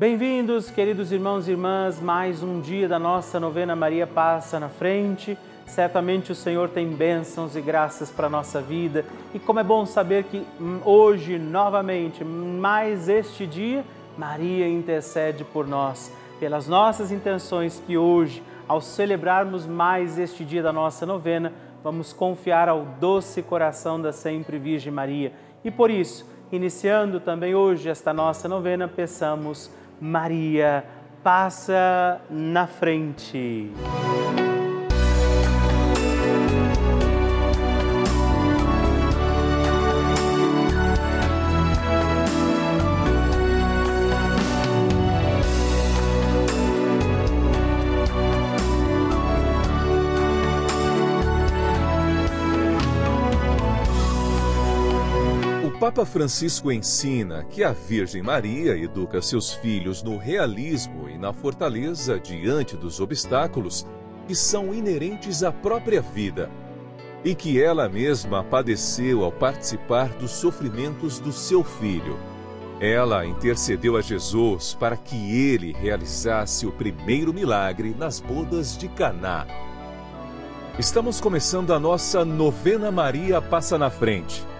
Bem-vindos, queridos irmãos e irmãs, mais um dia da nossa novena Maria Passa na Frente. Certamente o Senhor tem bênçãos e graças para a nossa vida. E como é bom saber que hum, hoje, novamente, mais este dia, Maria intercede por nós, pelas nossas intenções que hoje, ao celebrarmos mais este dia da nossa novena, vamos confiar ao doce coração da sempre Virgem Maria. E por isso, iniciando também hoje esta nossa novena, peçamos Maria passa na frente. Papa Francisco ensina que a Virgem Maria educa seus filhos no realismo e na fortaleza diante dos obstáculos que são inerentes à própria vida e que ela mesma padeceu ao participar dos sofrimentos do seu filho. Ela intercedeu a Jesus para que ele realizasse o primeiro milagre nas bodas de Caná. Estamos começando a nossa novena Maria Passa na Frente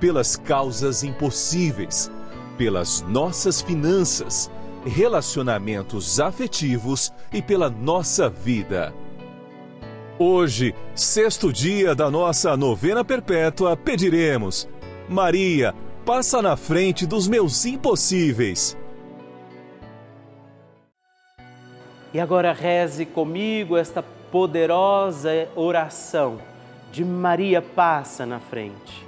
pelas causas impossíveis, pelas nossas finanças, relacionamentos afetivos e pela nossa vida. Hoje, sexto dia da nossa novena perpétua, pediremos: Maria, passa na frente dos meus impossíveis. E agora reze comigo esta poderosa oração de Maria passa na frente.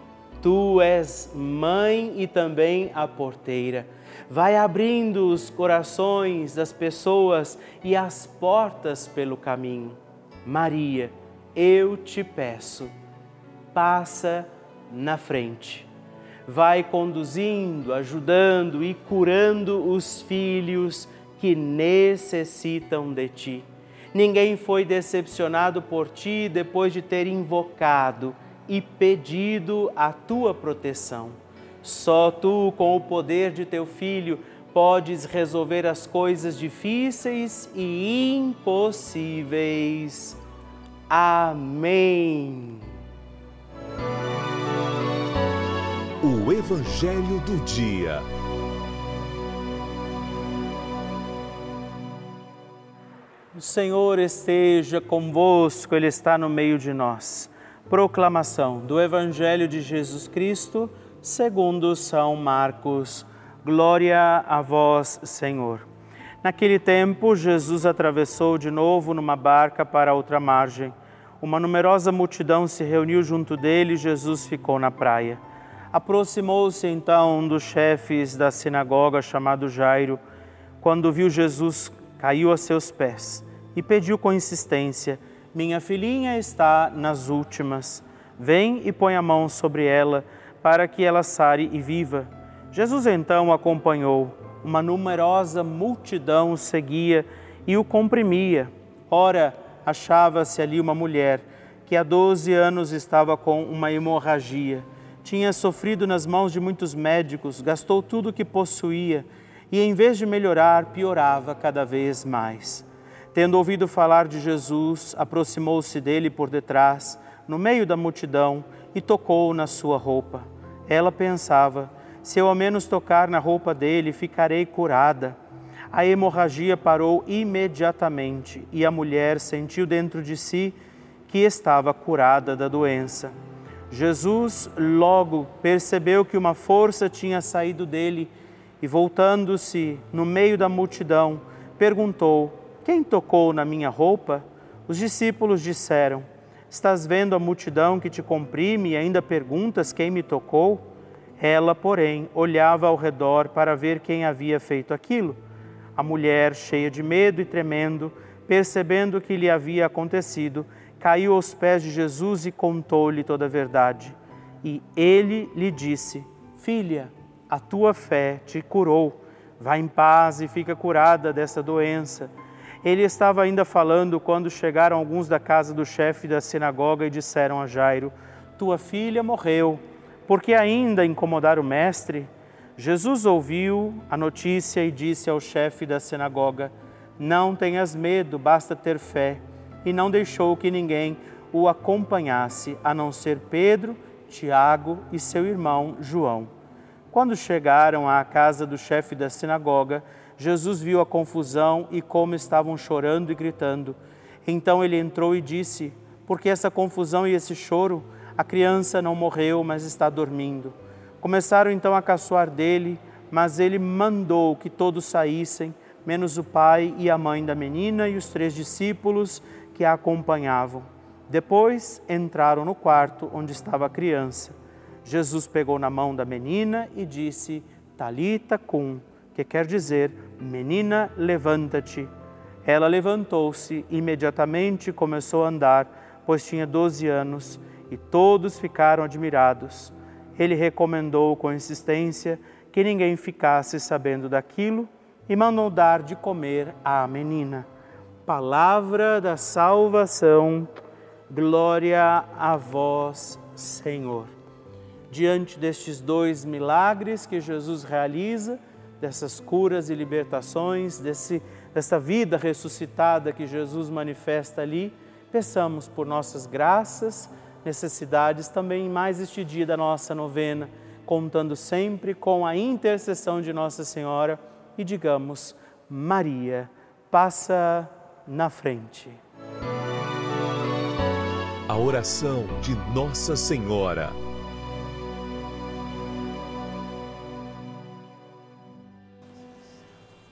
Tu és mãe e também a porteira. Vai abrindo os corações das pessoas e as portas pelo caminho. Maria, eu te peço, passa na frente. Vai conduzindo, ajudando e curando os filhos que necessitam de ti. Ninguém foi decepcionado por ti depois de ter invocado e pedido a tua proteção. Só tu, com o poder de teu Filho, podes resolver as coisas difíceis e impossíveis. Amém. O Evangelho do Dia. O Senhor esteja convosco, Ele está no meio de nós. Proclamação do Evangelho de Jesus Cristo, segundo São Marcos. Glória a vós, Senhor. Naquele tempo, Jesus atravessou de novo numa barca para outra margem. Uma numerosa multidão se reuniu junto dele e Jesus ficou na praia. Aproximou-se então um dos chefes da sinagoga, chamado Jairo. Quando viu Jesus, caiu a seus pés e pediu com insistência: minha filhinha está nas últimas. Vem e põe a mão sobre ela, para que ela sare e viva. Jesus então acompanhou. Uma numerosa multidão o seguia e o comprimia. Ora, achava-se ali uma mulher que há 12 anos estava com uma hemorragia. Tinha sofrido nas mãos de muitos médicos, gastou tudo o que possuía e, em vez de melhorar, piorava cada vez mais. Tendo ouvido falar de Jesus, aproximou-se dele por detrás, no meio da multidão, e tocou na sua roupa. Ela pensava: se eu ao menos tocar na roupa dele, ficarei curada. A hemorragia parou imediatamente e a mulher sentiu dentro de si que estava curada da doença. Jesus logo percebeu que uma força tinha saído dele e, voltando-se no meio da multidão, perguntou: Quem tocou na minha roupa? Os discípulos disseram: Estás vendo a multidão que te comprime e ainda perguntas quem me tocou? Ela, porém, olhava ao redor para ver quem havia feito aquilo. A mulher, cheia de medo e tremendo, percebendo o que lhe havia acontecido, caiu aos pés de Jesus e contou-lhe toda a verdade. E ele lhe disse: Filha, a tua fé te curou. Vá em paz e fica curada dessa doença. Ele estava ainda falando quando chegaram alguns da casa do chefe da sinagoga e disseram a Jairo: Tua filha morreu. Porque ainda incomodar o mestre? Jesus ouviu a notícia e disse ao chefe da sinagoga: Não tenhas medo, basta ter fé. E não deixou que ninguém o acompanhasse, a não ser Pedro, Tiago e seu irmão João. Quando chegaram à casa do chefe da sinagoga, Jesus viu a confusão e como estavam chorando e gritando. Então ele entrou e disse: Por que essa confusão e esse choro? A criança não morreu, mas está dormindo. Começaram então a caçoar dele, mas ele mandou que todos saíssem, menos o pai e a mãe da menina e os três discípulos que a acompanhavam. Depois entraram no quarto onde estava a criança. Jesus pegou na mão da menina e disse: Talita cum, que quer dizer: Menina, levanta-te. Ela levantou-se imediatamente começou a andar, pois tinha doze anos, e todos ficaram admirados. Ele recomendou com insistência que ninguém ficasse sabendo daquilo e mandou dar de comer à menina. Palavra da salvação, glória a vós, Senhor diante destes dois milagres que Jesus realiza, dessas curas e libertações, desse, dessa vida ressuscitada que Jesus manifesta ali, peçamos por nossas graças, necessidades também mais este dia da nossa novena, contando sempre com a intercessão de Nossa Senhora e digamos: Maria, passa na frente. A oração de Nossa Senhora.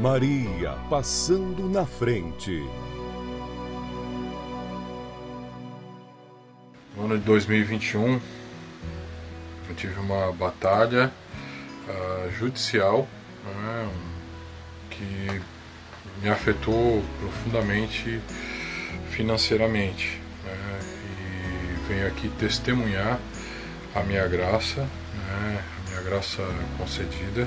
Maria passando na frente. No ano de 2021, eu tive uma batalha uh, judicial né, que me afetou profundamente financeiramente. Né, e venho aqui testemunhar a minha graça, né, a minha graça concedida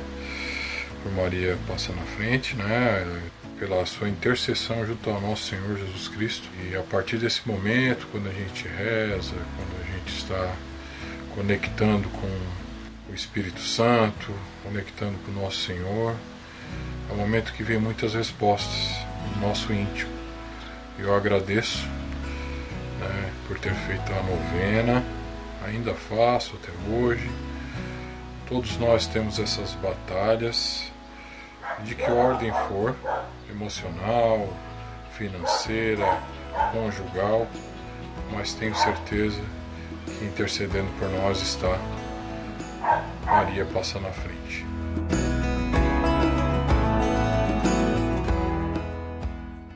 por Maria passa na frente, né? Pela sua intercessão junto ao nosso Senhor Jesus Cristo. E a partir desse momento, quando a gente reza, quando a gente está conectando com o Espírito Santo, conectando com o nosso Senhor, é um momento que vem muitas respostas no nosso íntimo. Eu agradeço né, por ter feito a novena, ainda faço até hoje. Todos nós temos essas batalhas de que ordem for, emocional, financeira, conjugal, mas tenho certeza que intercedendo por nós está Maria passa na frente.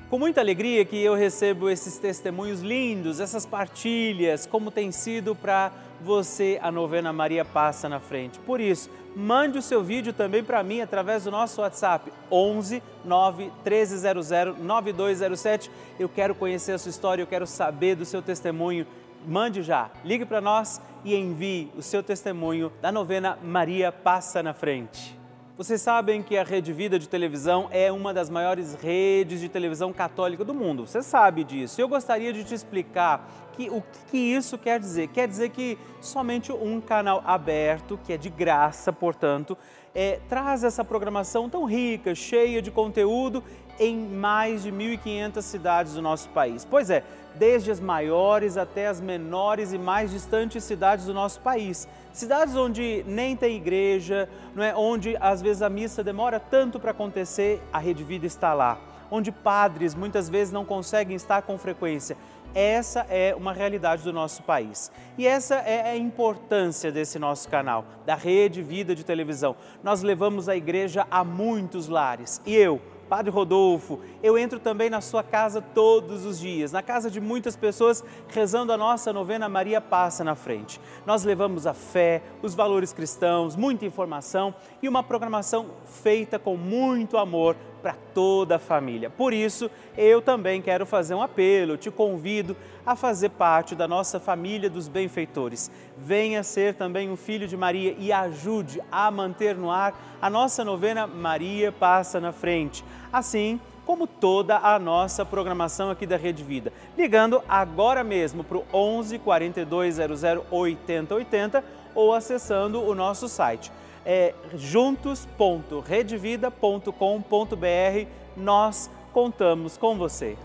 Com muita alegria que eu recebo esses testemunhos lindos, essas partilhas, como tem sido para você a novena Maria Passa na Frente. Por isso, mande o seu vídeo também para mim através do nosso WhatsApp 11 9 1300 9207. Eu quero conhecer a sua história, eu quero saber do seu testemunho. Mande já, ligue para nós e envie o seu testemunho da novena Maria Passa na Frente. Vocês sabem que a Rede Vida de televisão é uma das maiores redes de televisão católica do mundo. Você sabe disso. Eu gostaria de te explicar que, o que isso quer dizer. Quer dizer que somente um canal aberto, que é de graça, portanto, é, traz essa programação tão rica, cheia de conteúdo em mais de 1.500 cidades do nosso país. Pois é, desde as maiores até as menores e mais distantes cidades do nosso país. Cidades onde nem tem igreja, não é? onde às vezes a missa demora tanto para acontecer, a Rede Vida está lá. Onde padres muitas vezes não conseguem estar com frequência. Essa é uma realidade do nosso país. E essa é a importância desse nosso canal, da Rede Vida de Televisão. Nós levamos a igreja a muitos lares. E eu, Padre Rodolfo, eu entro também na sua casa todos os dias, na casa de muitas pessoas, rezando a nossa novena Maria Passa na Frente. Nós levamos a fé, os valores cristãos, muita informação e uma programação feita com muito amor para toda a família. Por isso, eu também quero fazer um apelo, te convido a fazer parte da nossa família dos benfeitores. Venha ser também um filho de Maria e ajude a manter no ar a nossa novena Maria Passa na Frente. Assim, como toda a nossa programação aqui da Rede Vida. Ligando agora mesmo para o 11 4200 8080 ou acessando o nosso site é juntos.redvida.com.br. Nós contamos com você.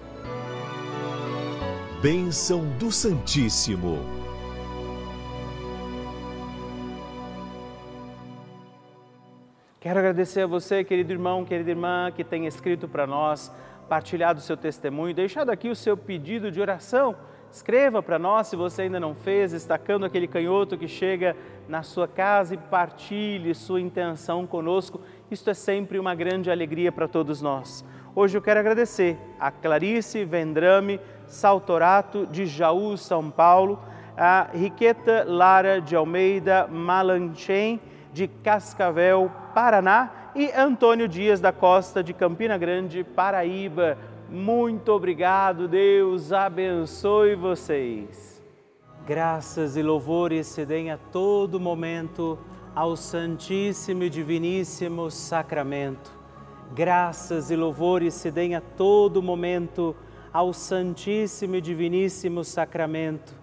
Bênção do Santíssimo. Quero agradecer a você, querido irmão, querida irmã, que tem escrito para nós, partilhado o seu testemunho, deixado aqui o seu pedido de oração Escreva para nós se você ainda não fez, destacando aquele canhoto que chega na sua casa e partilhe sua intenção conosco. Isto é sempre uma grande alegria para todos nós. Hoje eu quero agradecer a Clarice Vendrame Saltorato de Jaú, São Paulo, a Riqueta Lara de Almeida Malanchen de Cascavel, Paraná, e Antônio Dias da Costa, de Campina Grande, Paraíba. Muito obrigado, Deus abençoe vocês. Graças e louvores se deem a todo momento ao Santíssimo e Diviníssimo Sacramento. Graças e louvores se deem a todo momento ao Santíssimo e Diviníssimo Sacramento.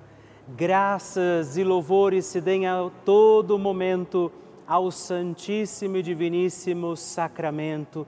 Graças e louvores se deem a todo momento ao Santíssimo e Diviníssimo Sacramento.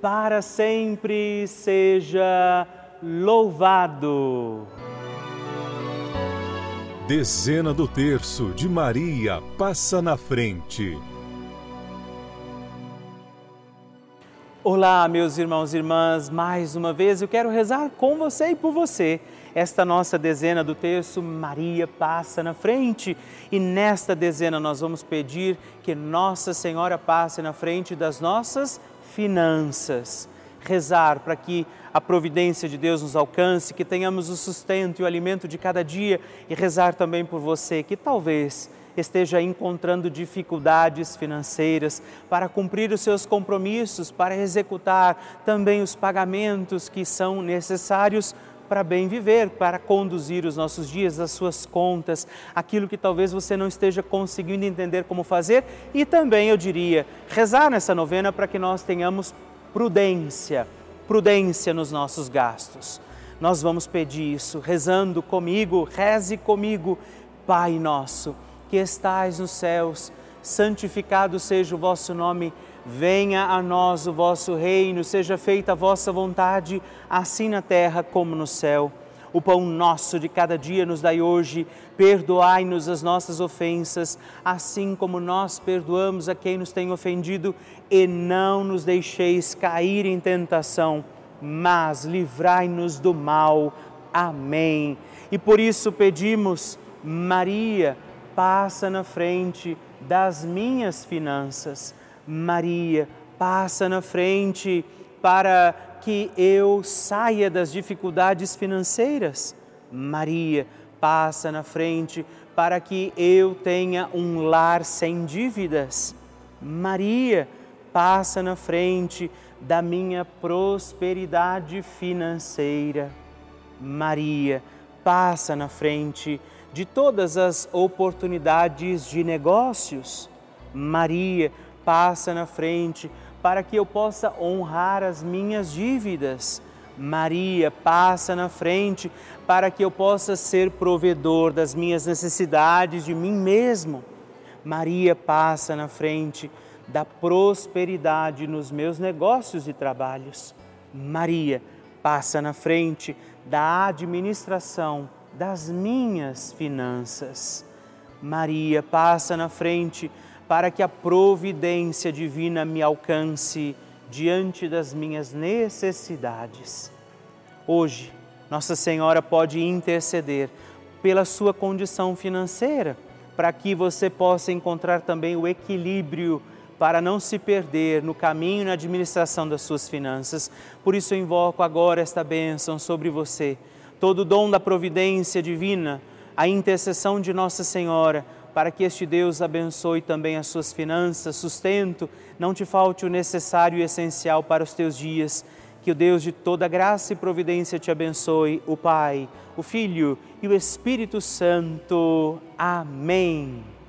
para sempre seja louvado. Dezena do terço de Maria passa na frente. Olá, meus irmãos e irmãs, mais uma vez eu quero rezar com você e por você. Esta nossa dezena do terço, Maria passa na frente. E nesta dezena nós vamos pedir que Nossa Senhora passe na frente das nossas finanças. Rezar para que a providência de Deus nos alcance, que tenhamos o sustento e o alimento de cada dia e rezar também por você que talvez esteja encontrando dificuldades financeiras para cumprir os seus compromissos, para executar também os pagamentos que são necessários para bem viver, para conduzir os nossos dias, as suas contas, aquilo que talvez você não esteja conseguindo entender como fazer e também, eu diria, rezar nessa novena para que nós tenhamos prudência, prudência nos nossos gastos. Nós vamos pedir isso rezando comigo, reze comigo, Pai nosso, que estais nos céus, santificado seja o vosso nome Venha a nós o vosso reino, seja feita a vossa vontade, assim na terra como no céu. O pão nosso de cada dia nos dai hoje, perdoai-nos as nossas ofensas, assim como nós perdoamos a quem nos tem ofendido, e não nos deixeis cair em tentação, mas livrai-nos do mal. Amém. E por isso pedimos, Maria, passa na frente das minhas finanças Maria, passa na frente para que eu saia das dificuldades financeiras. Maria, passa na frente para que eu tenha um lar sem dívidas. Maria, passa na frente da minha prosperidade financeira. Maria, passa na frente de todas as oportunidades de negócios. Maria, passa na frente para que eu possa honrar as minhas dívidas. Maria, passa na frente para que eu possa ser provedor das minhas necessidades de mim mesmo. Maria, passa na frente da prosperidade nos meus negócios e trabalhos. Maria, passa na frente da administração das minhas finanças. Maria, passa na frente para que a providência divina me alcance diante das minhas necessidades. Hoje, Nossa Senhora pode interceder pela sua condição financeira, para que você possa encontrar também o equilíbrio para não se perder no caminho e na administração das suas finanças. Por isso eu invoco agora esta bênção sobre você, todo o dom da providência divina, a intercessão de Nossa Senhora, para que este Deus abençoe também as suas finanças, sustento, não te falte o necessário e essencial para os teus dias. Que o Deus de toda graça e providência te abençoe, o Pai, o Filho e o Espírito Santo. Amém.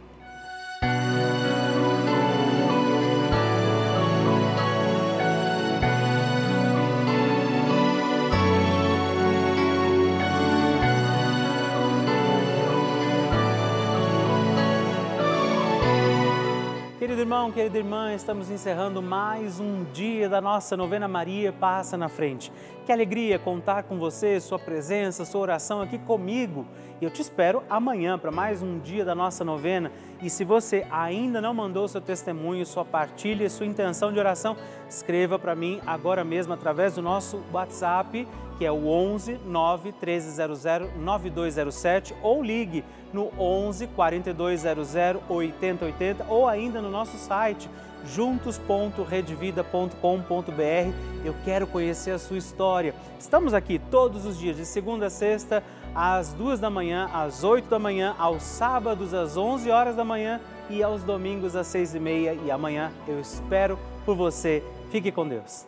Irmão, querida irmã, estamos encerrando mais um dia da nossa novena Maria Passa na Frente. Que alegria contar com você, sua presença, sua oração aqui comigo. E eu te espero amanhã para mais um dia da nossa novena. E se você ainda não mandou seu testemunho, sua partilha, sua intenção de oração, escreva para mim agora mesmo através do nosso WhatsApp, que é o 11 9 1300 9207 ou ligue no 11 4200 8080 ou ainda no nosso site juntos.redvida.com.br. Eu quero conhecer a sua história. Estamos aqui todos os dias, de segunda a sexta, às duas da manhã, às oito da manhã, aos sábados às onze horas da manhã e aos domingos às seis e meia. E amanhã eu espero por você. Fique com Deus.